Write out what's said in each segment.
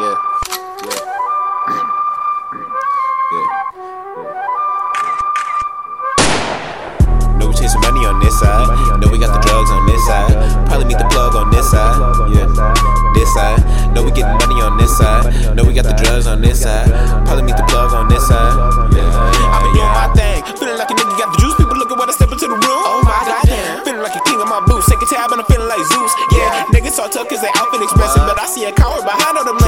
Yeah, yeah. yeah. Know we chasing money on this side. Know we got the drugs on this side. Probably meet the plug on this side. Yeah, this side. Know we getting money on this side. Know we got the drugs on this side. Probably meet the plug on this side. Yeah, I've been doing my thing, feeling like a nigga got the juice. People looking when I step into the room. Oh my goddamn, feeling like a king of my boots. Take a tab and I'm feeling like Zeus. Yeah, niggas all cause they outfit expensive, but I see a coward behind all the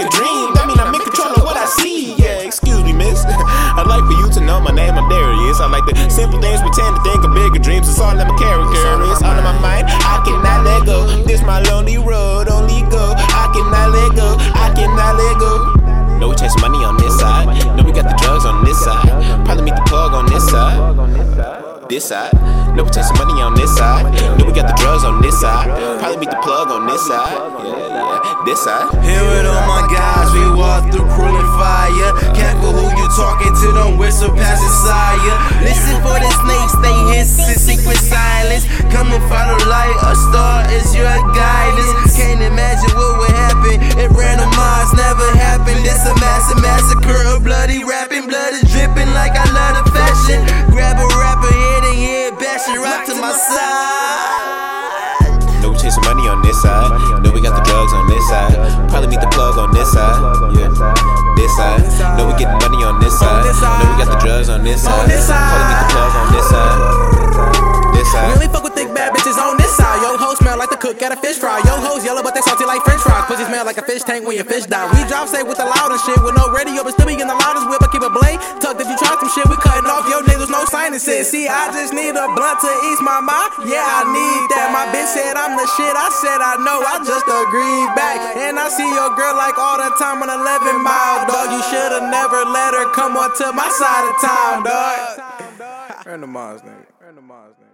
a dream. That mean I'm in control of what I see. Yeah, excuse me, miss. I'd like for you to know my name. I'm Darius. I like the simple things, pretend to think of bigger dreams. It's all in my character. It's all in my mind. I cannot let go. This my lonely road. Only go. I cannot let go. I cannot let go. Know we chasing money on this side. Know we got the drugs on this side. Probably meet the plug on this side. This side. Know we chasing money on this side. Know we got the drugs on this side. Probably meet the plug on this side. Yeah, yeah. This side. Here with all my guys, we walk through cruel and fire. Careful who you talking to, don't whistle past the sire. Listen for the snakes, they hiss in secret silence. Come and follow light, a star is your guidance. Can't imagine what would happen if randomized never happened. It's a massive massacre of bloody rapping, blood Know we chasing money on this side. Know we got the drugs on this side. Probably meet the plug on this side. Yeah, this side. Know we getting money on this side. Know we got the drugs on this side. Fries. Smell like a fish tank when your fish die. We drop safe with the loudest shit with no radio, but still be in the loudest whip. I keep a blade tucked. If you try some shit, we cutting off your niggas, no sinuses. See, I just need a blunt to ease my mind. Yeah, I need that. My bitch said I'm the shit. I said I know. I just agreed back. And I see your girl like all the time on 11 mile, dog. You should've never let her come on to my side of town, dog. Randomize, nigga. Randomize, nigga.